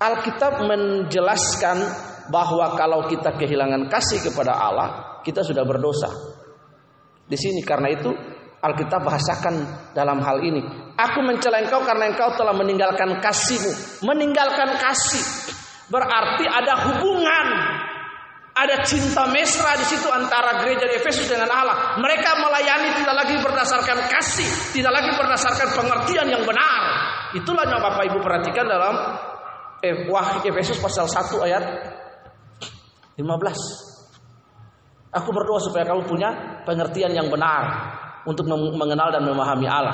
Alkitab menjelaskan bahwa kalau kita kehilangan kasih kepada Allah, kita sudah berdosa. Di sini karena itu Alkitab bahasakan dalam hal ini. Aku mencela engkau karena engkau telah meninggalkan kasihmu. Meninggalkan kasih berarti ada hubungan ada cinta mesra di situ antara gereja di Efesus dengan Allah. Mereka melayani tidak lagi berdasarkan kasih, tidak lagi berdasarkan pengertian yang benar. Itulah yang Bapak Ibu perhatikan dalam eh, Wahyu Efesus pasal 1 ayat 15. Aku berdoa supaya kamu punya pengertian yang benar untuk mengenal dan memahami Allah.